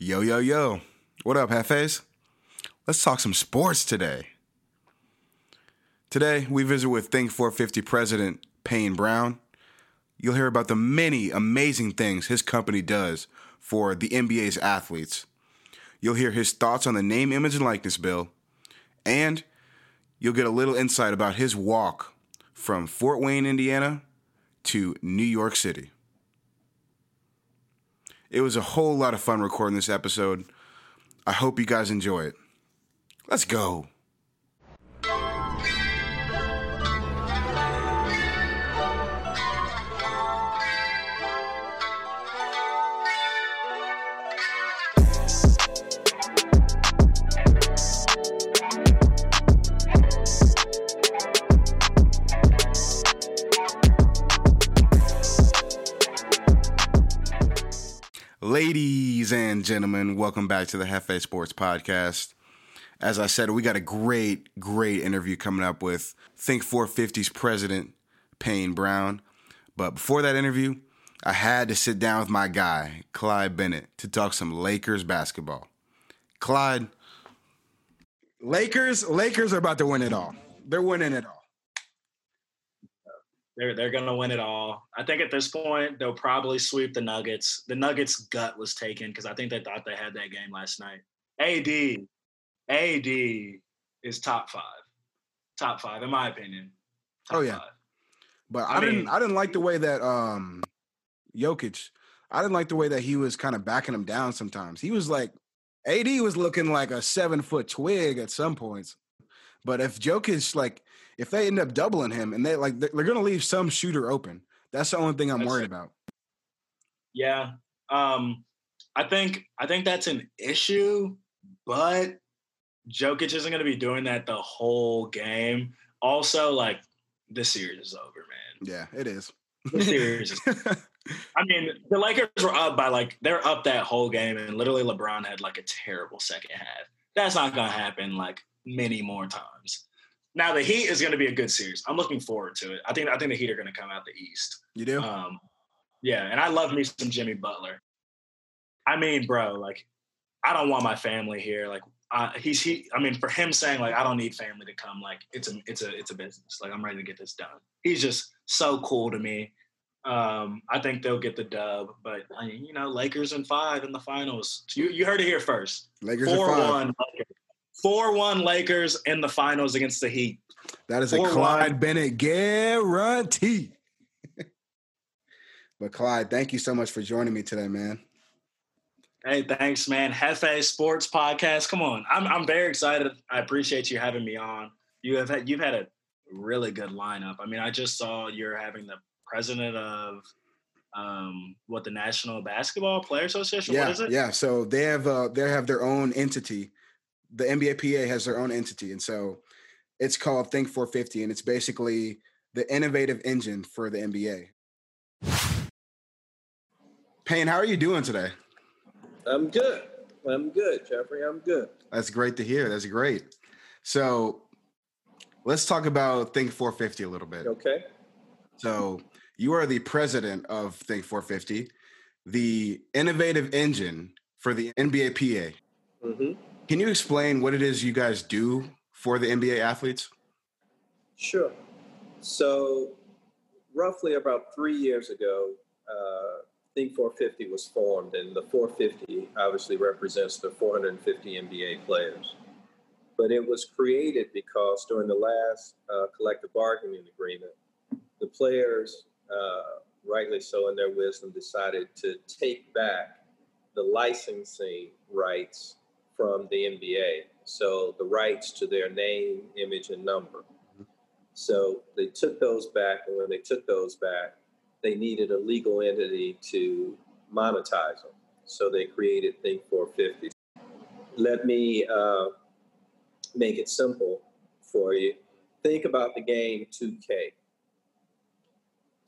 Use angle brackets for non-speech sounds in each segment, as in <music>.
Yo, yo, yo. What up, Jefés? Let's talk some sports today. Today, we visit with Think 450 President Payne Brown. You'll hear about the many amazing things his company does for the NBA's athletes. You'll hear his thoughts on the name, image, and likeness bill. And you'll get a little insight about his walk from Fort Wayne, Indiana to New York City. It was a whole lot of fun recording this episode. I hope you guys enjoy it. Let's go. Ladies and gentlemen, welcome back to the Jefé Sports Podcast. As I said, we got a great, great interview coming up with Think 450's president, Payne Brown. But before that interview, I had to sit down with my guy, Clyde Bennett, to talk some Lakers basketball. Clyde, Lakers, Lakers are about to win it all. They're winning it all. They're they're gonna win it all. I think at this point they'll probably sweep the Nuggets. The Nuggets' gut was taken because I think they thought they had that game last night. AD, AD is top five, top five in my opinion. Top oh yeah, five. but I, I didn't. I didn't like the way that um, Jokic. I didn't like the way that he was kind of backing him down. Sometimes he was like, AD was looking like a seven foot twig at some points. But if Jokic like, if they end up doubling him and they like, they're, they're gonna leave some shooter open. That's the only thing I'm That's worried it. about. Yeah. Um, I think I think that's an issue, but Jokic isn't going to be doing that the whole game. Also, like this series is over, man. Yeah, it is. The series is. <laughs> I mean, the Lakers were up by like they're up that whole game, and literally LeBron had like a terrible second half. That's not going to happen like many more times. Now the Heat is going to be a good series. I'm looking forward to it. I think I think the Heat are going to come out the East. You do? Um, yeah, and I love me some Jimmy Butler. I mean, bro, like I don't want my family here. Like uh, he's he. I mean, for him saying like I don't need family to come. Like it's a it's a it's a business. Like I'm ready to get this done. He's just so cool to me. Um, I think they'll get the dub, but you know, Lakers and five in the finals. You you heard it here first. Lakers four one. Lakers. 4-1 Lakers in the finals against the Heat. That is 4-1. a Clyde Bennett guarantee. <laughs> but Clyde, thank you so much for joining me today, man. Hey, thanks, man. Jefé Sports Podcast. Come on, I'm I'm very excited. I appreciate you having me on. You have had, you've had a really good lineup. I mean, I just saw you're having the president of um, what the National Basketball Player Association. Yeah, what is it? Yeah, so they have uh, they have their own entity the NBA PA has their own entity, and so it's called Think 450, and it's basically the innovative engine for the NBA. Payne, how are you doing today? I'm good. I'm good, Jeffrey. I'm good. That's great to hear. That's great. So let's talk about Think 450 a little bit. Okay. So you are the president of Think 450, the innovative engine for the NBAPA. NBA PA. Mm-hmm. Can you explain what it is you guys do for the NBA athletes? Sure. So, roughly about three years ago, uh, Think 450 was formed, and the 450 obviously represents the 450 NBA players. But it was created because during the last uh, collective bargaining agreement, the players, uh, rightly so in their wisdom, decided to take back the licensing rights from the NBA. So the rights to their name, image, and number. So they took those back, and when they took those back, they needed a legal entity to monetize them. So they created Think 450. Let me uh, make it simple for you. Think about the game 2K.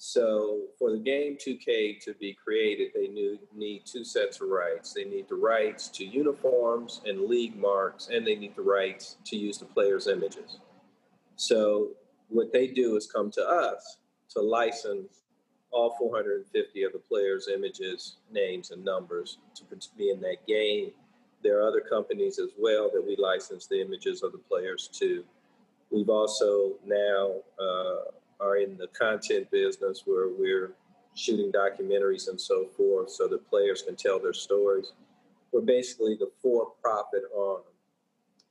So for the game 2K to be created, they knew, need two sets of rights. They need the rights to uniforms and league marks, and they need the rights to use the players' images. So what they do is come to us to license all 450 of the players' images, names, and numbers to be in that game. There are other companies as well that we license the images of the players to. We've also now uh, are in the content business where we're shooting documentaries and so forth so that players can tell their stories. We're basically the for-profit arm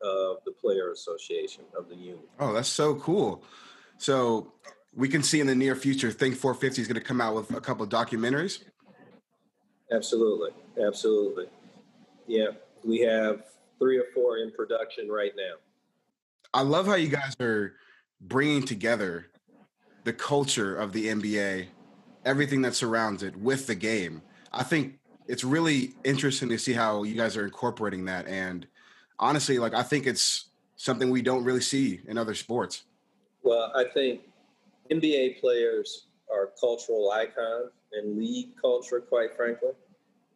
of the Player Association of the union. Oh, that's so cool. So we can see in the near future, Think 450 is going to come out with a couple of documentaries. Absolutely, absolutely. Yeah, we have three or four in production right now. I love how you guys are bringing together the culture of the NBA, everything that surrounds it with the game. I think it's really interesting to see how you guys are incorporating that. And honestly, like I think it's something we don't really see in other sports. Well, I think NBA players are cultural icons and league culture, quite frankly.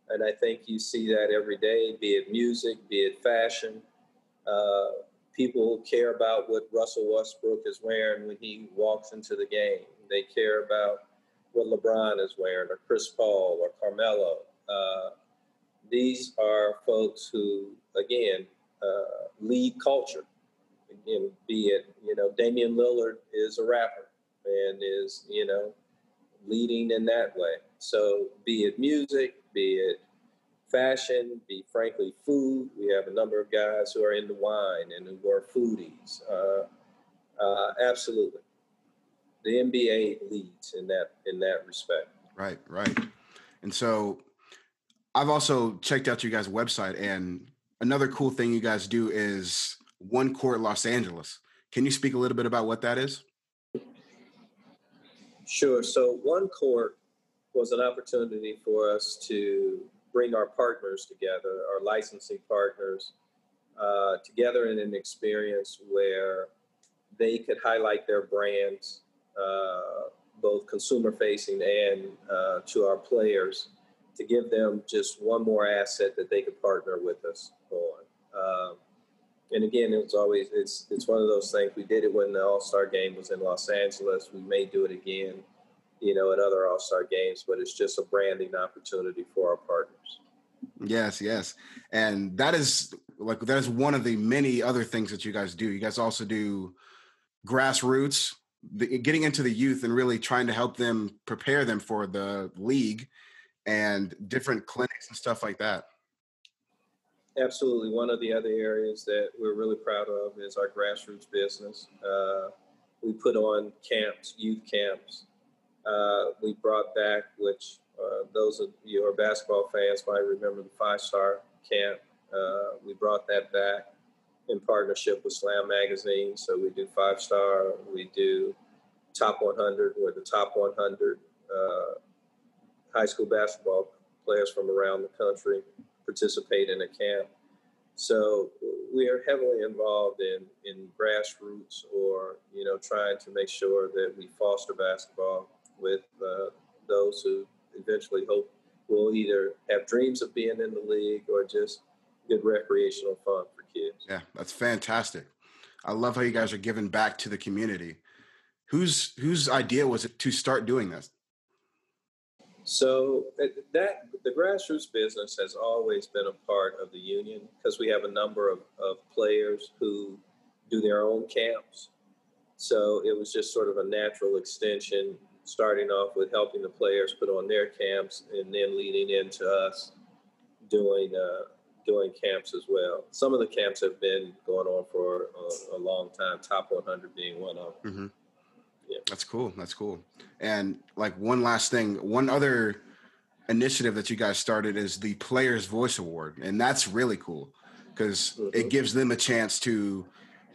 And I think you see that every day, be it music, be it fashion. Uh, people care about what Russell Westbrook is wearing when he walks into the game. They care about what LeBron is wearing, or Chris Paul, or Carmelo. Uh, these are folks who, again, uh, lead culture. Again, be it, you know, Damian Lillard is a rapper and is, you know, leading in that way. So be it music, be it fashion, be frankly food. We have a number of guys who are into wine and who are foodies. Uh, uh, absolutely, the NBA leads in that in that respect. Right, right. And so, I've also checked out your guys' website, and another cool thing you guys do is One Court Los Angeles. Can you speak a little bit about what that is? Sure. So, One Court was an opportunity for us to bring our partners together, our licensing partners, uh, together in an experience where they could highlight their brands, uh, both consumer facing and uh, to our players, to give them just one more asset that they could partner with us on. Um, and again, it's always it's it's one of those things. We did it when the All Star Game was in Los Angeles. We may do it again, you know, at other All Star games. But it's just a branding opportunity for our partners. Yes, yes, and that is like that is one of the many other things that you guys do. You guys also do grassroots, the, getting into the youth and really trying to help them prepare them for the league and different clinics and stuff like that. Absolutely. One of the other areas that we're really proud of is our grassroots business. Uh, we put on camps, youth camps. Uh, we brought back, which uh, those of you who are basketball fans might remember the five star camp. Uh, we brought that back in partnership with Slam Magazine. So we do five star, we do top 100, where the top 100 uh, high school basketball players from around the country participate in a camp. So we are heavily involved in, in grassroots or, you know, trying to make sure that we foster basketball with uh, those who eventually hope will either have dreams of being in the league or just good recreational fun for kids. Yeah, that's fantastic. I love how you guys are giving back to the community. Whose whose idea was it to start doing this? So that the grassroots business has always been a part of the union because we have a number of, of players who do their own camps. So it was just sort of a natural extension, starting off with helping the players put on their camps and then leading into us doing uh, doing camps as well. Some of the camps have been going on for a, a long time. Top 100 being one of them. Mm-hmm. Yeah. That's cool. That's cool. And like one last thing, one other initiative that you guys started is the Players Voice Award, and that's really cool because mm-hmm. it gives them a chance to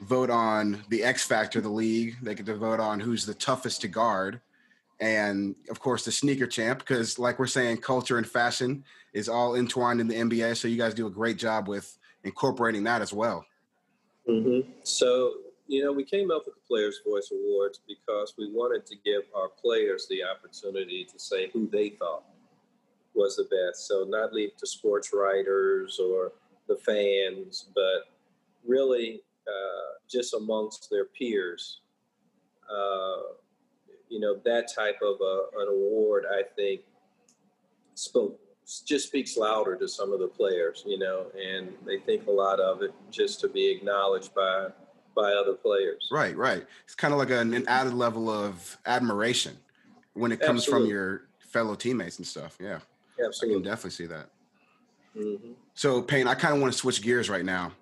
vote on the X factor of the league. They get to vote on who's the toughest to guard, and of course the sneaker champ. Because like we're saying, culture and fashion is all entwined in the NBA. So you guys do a great job with incorporating that as well. Mm-hmm. So you know, we came up with the Players Voice Awards because we wanted to give our players the opportunity to say who they thought was the best. So not leave to sports writers or the fans, but really uh, just amongst their peers. Uh, you know, that type of a, an award, I think, spoke just speaks louder to some of the players, you know, and they think a lot of it just to be acknowledged by by other players. Right, right. It's kind of like an, an added level of admiration when it comes Absolutely. from your fellow teammates and stuff. Yeah, Absolutely. I can definitely see that. Mm-hmm. So, Payne, I kind of want to switch gears right now.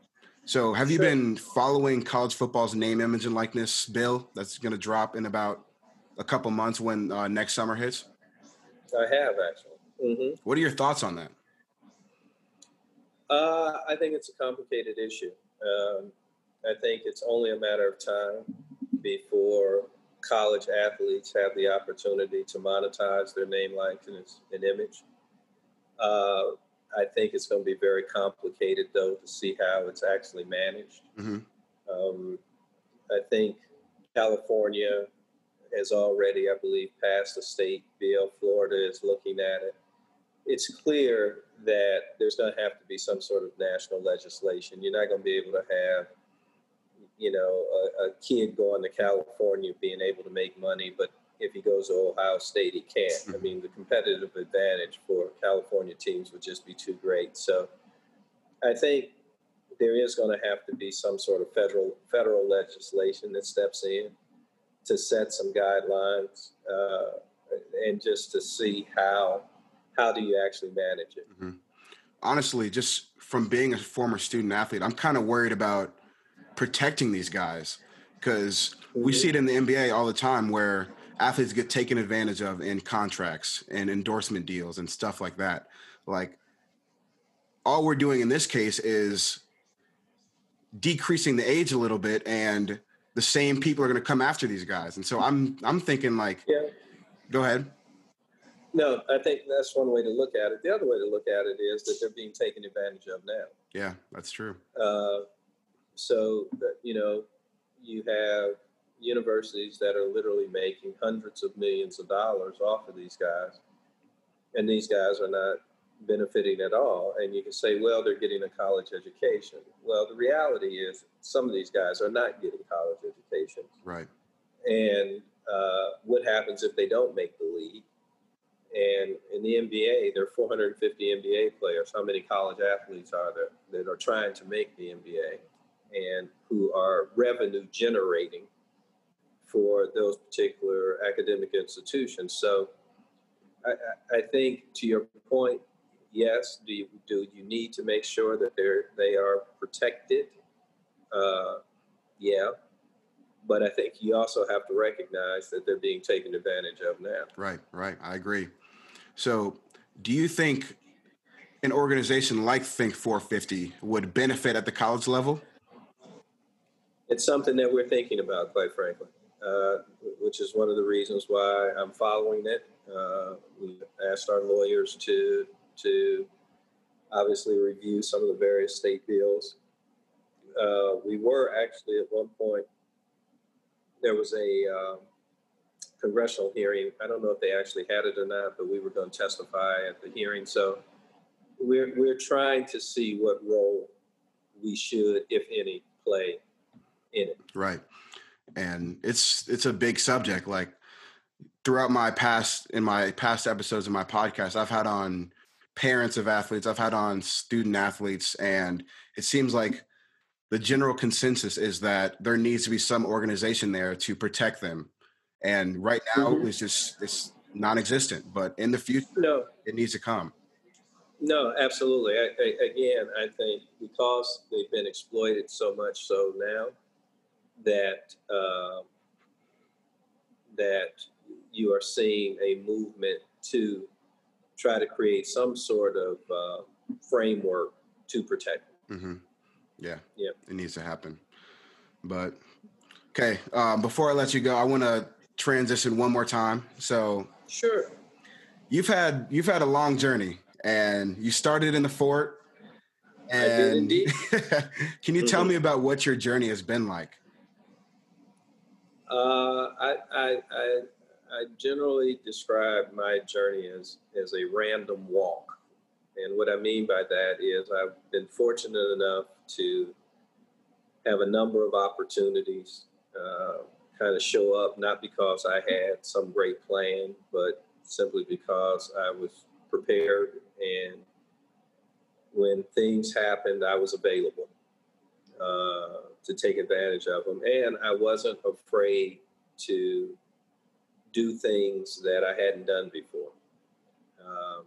So, have you been following college football's name, image, and likeness bill that's going to drop in about a couple months when uh, next summer hits? I have actually. Mm-hmm. What are your thoughts on that? Uh, I think it's a complicated issue. Um, I think it's only a matter of time before college athletes have the opportunity to monetize their name, likeness, and image. Uh, I think it's going to be very complicated, though, to see how it's actually managed. Mm-hmm. Um, I think California has already, I believe, passed a state bill. Florida is looking at it it's clear that there's going to have to be some sort of national legislation. You're not going to be able to have, you know, a, a, kid going to California being able to make money, but if he goes to Ohio State, he can't. I mean, the competitive advantage for California teams would just be too great. So, I think there is going to have to be some sort of federal federal legislation that steps in to set some guidelines uh, and just to see how how do you actually manage it? Mm-hmm. Honestly, just from being a former student athlete, I'm kind of worried about protecting these guys because mm-hmm. we see it in the NBA all the time where athletes get taken advantage of in contracts and endorsement deals and stuff like that. Like, all we're doing in this case is decreasing the age a little bit and the same people are going to come after these guys. And so I'm I'm thinking like yeah. go ahead. No, I think that's one way to look at it. The other way to look at it is that they're being taken advantage of now. Yeah, that's true. Uh, so, you know, you have universities that are literally making hundreds of millions of dollars off of these guys, and these guys are not benefiting at all. And you can say, well, they're getting a college education. Well, the reality is some of these guys are not getting college education. Right. And uh, what happens if they don't make the league? And in the NBA, there are 450 NBA players. How many college athletes are there that are trying to make the NBA and who are revenue generating for those particular academic institutions? So I, I think to your point, yes, do you, do you need to make sure that they're, they are protected? Uh, yeah. But I think you also have to recognize that they're being taken advantage of now. Right, right. I agree. So, do you think an organization like Think 450 would benefit at the college level? It's something that we're thinking about, quite frankly, uh, which is one of the reasons why I'm following it. Uh, we asked our lawyers to to obviously review some of the various state bills. Uh, we were actually at one point there was a um, congressional hearing. I don't know if they actually had it or not, but we were going to testify at the hearing. So we're we're trying to see what role we should, if any, play in it. Right, and it's it's a big subject. Like throughout my past in my past episodes of my podcast, I've had on parents of athletes, I've had on student athletes, and it seems like the general consensus is that there needs to be some organization there to protect them and right now mm-hmm. it's just it's non-existent. But in the future, no, it needs to come. No, absolutely. I, I, again, I think because they've been exploited so much so now that uh, that you are seeing a movement to try to create some sort of uh, framework to protect. Mm-hmm. Yeah. Yeah. It needs to happen. But okay, um, before I let you go, I want to transition one more time. So sure, you've had you've had a long journey, and you started in the fort. And I did indeed. <laughs> can you tell mm-hmm. me about what your journey has been like? Uh, I, I, I, I generally describe my journey as as a random walk, and what I mean by that is I've been fortunate enough to have a number of opportunities. Uh, kind of show up, not because I had some great plan, but simply because I was prepared. And when things happened, I was available uh, to take advantage of them. And I wasn't afraid to do things that I hadn't done before. Um,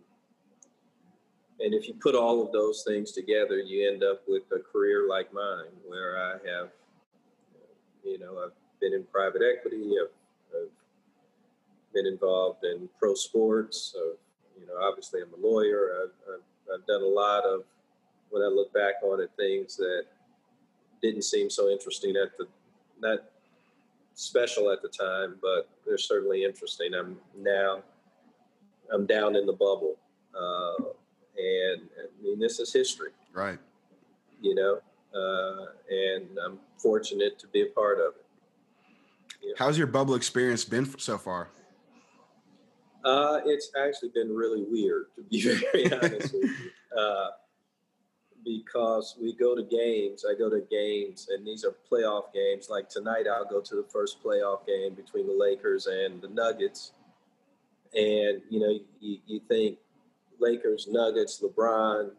and if you put all of those things together, you end up with a career like mine, where I have, you know, I've been in private equity, I've, I've been involved in pro sports. So, you know, obviously I'm a lawyer. I've, I've, I've done a lot of, when I look back on it, things that didn't seem so interesting at the, not special at the time, but they're certainly interesting. I'm now, I'm down in the bubble. Uh, and I mean, this is history. Right. You know, uh, and I'm fortunate to be a part of it. Yeah. How's your bubble experience been so far? Uh, it's actually been really weird, to be <laughs> very honest with you. Because we go to games, I go to games, and these are playoff games. Like tonight, I'll go to the first playoff game between the Lakers and the Nuggets. And, you know, you, you think Lakers, Nuggets, LeBron,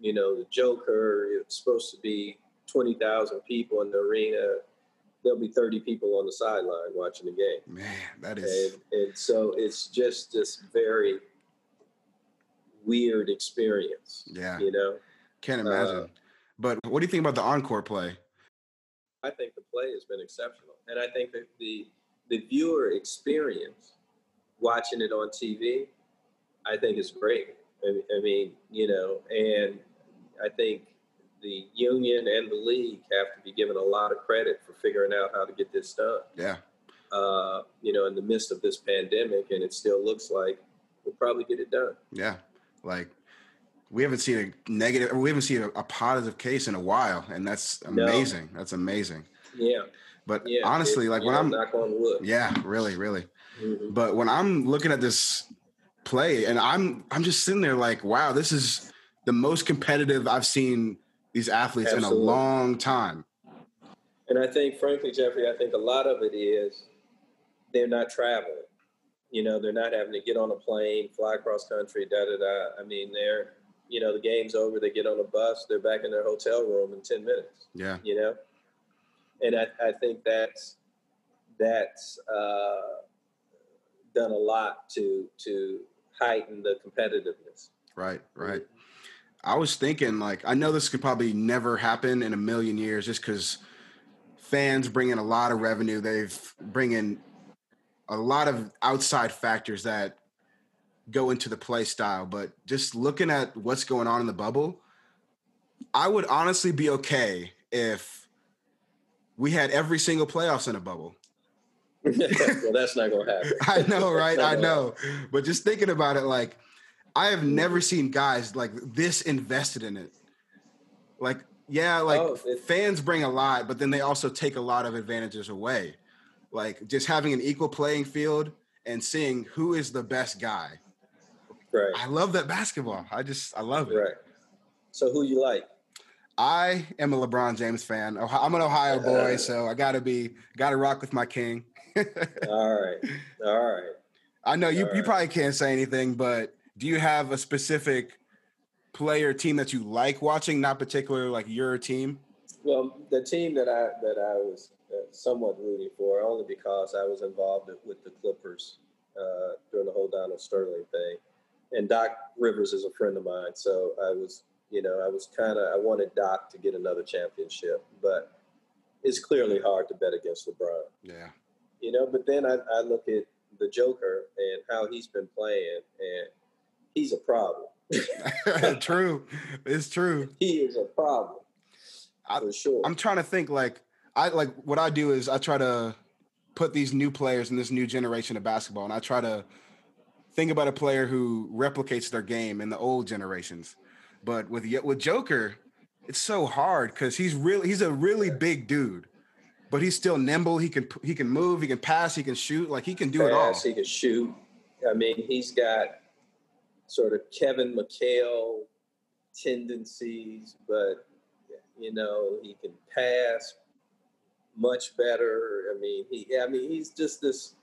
you know, the Joker, it's supposed to be 20,000 people in the arena there'll be 30 people on the sideline watching the game. Man, that is. And, and so it's just this very weird experience. Yeah. You know? Can't imagine. Uh, but what do you think about the encore play? I think the play has been exceptional. And I think that the the viewer experience watching it on TV, I think is great. I, I mean, you know, and I think the union and the league have to be given a lot of credit for figuring out how to get this done. Yeah. Uh, you know, in the midst of this pandemic, and it still looks like we'll probably get it done. Yeah. Like we haven't seen a negative, we haven't seen a, a positive case in a while, and that's amazing. No. That's amazing. Yeah. But yeah, honestly, like when I'm knock on wood. Yeah, really, really. Mm-hmm. But when I'm looking at this play, and I'm I'm just sitting there like, wow, this is the most competitive I've seen these athletes Absolutely. in a long time. And I think, frankly, Jeffrey, I think a lot of it is they're not traveling. You know, they're not having to get on a plane, fly across country, da da da. I mean, they're, you know, the game's over, they get on a bus, they're back in their hotel room in 10 minutes. Yeah. You know? And I, I think that's, that's uh, done a lot to, to heighten the competitiveness. Right, right. I was thinking like I know this could probably never happen in a million years just because fans bring in a lot of revenue. They've bring in a lot of outside factors that go into the play style. But just looking at what's going on in the bubble, I would honestly be okay if we had every single playoffs in a bubble. <laughs> well, that's not gonna happen. <laughs> I know, right? I know. But just thinking about it, like I have never seen guys like this invested in it. Like, yeah, like oh, fans bring a lot, but then they also take a lot of advantages away. Like just having an equal playing field and seeing who is the best guy. Right. I love that basketball. I just I love it. Right. So who you like? I am a LeBron James fan. I'm an Ohio boy, so I gotta be gotta rock with my king. <laughs> All right. All right. I know you, you probably can't say anything, but do you have a specific player team that you like watching? Not particular like your team. Well, the team that I that I was uh, somewhat rooting for, only because I was involved with the Clippers uh, during the whole Donald Sterling thing, and Doc Rivers is a friend of mine, so I was, you know, I was kind of I wanted Doc to get another championship, but it's clearly hard to bet against LeBron. Yeah. You know, but then I, I look at the Joker and how he's been playing, and he's a problem. <laughs> true. It's true. He is a problem. I, for sure. I'm trying to think like I like what I do is I try to put these new players in this new generation of basketball and I try to think about a player who replicates their game in the old generations. But with with Joker, it's so hard cuz he's really he's a really big dude. But he's still nimble. He can he can move. He can pass. He can shoot. Like he can do pass, it all. He can shoot. I mean, he's got sort of Kevin McHale tendencies, but you know he can pass, much better. I mean, he, I mean, he's just this.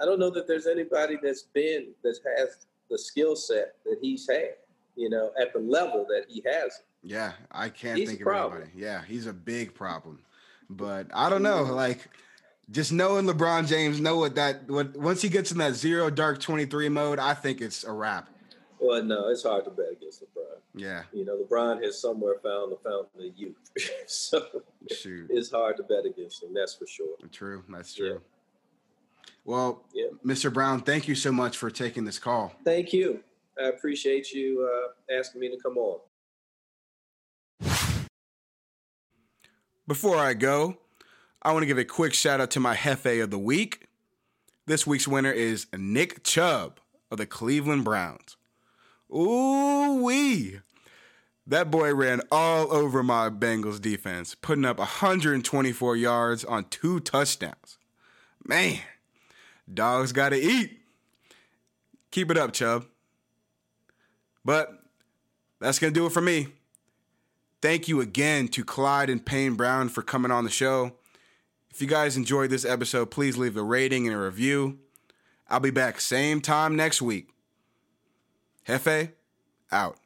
I don't know that there's anybody that's been that has the skill set that he's had. You know, at the level that he has. Yeah, I can't He's think of problem. anybody. Yeah, he's a big problem. But I don't know, mm. like just knowing LeBron James, know what that what once he gets in that zero dark 23 mode, I think it's a wrap. Well, no, it's hard to bet against LeBron. Yeah, You know, LeBron has somewhere found the fountain of youth, <laughs> so shoot. it's hard to bet against him. That's for sure. True, that's Yeah. Well, Yeah. Mr. Brown, thank you so much for taking this call. Thank you. I appreciate you uh, asking me to come on. Before I go, I want to give a quick shout out to my Jefé of the week. This week's winner is Nick Chubb of the Cleveland Browns. Ooh wee. That boy ran all over my Bengals defense, putting up 124 yards on two touchdowns. Man, dogs got to eat. Keep it up, Chubb. But that's to do it for me. Thank you again to Clyde and Payne Brown for coming on the show. If you guys enjoyed this episode, please leave a rating and a review. I'll be back same time next week. Jefé, out.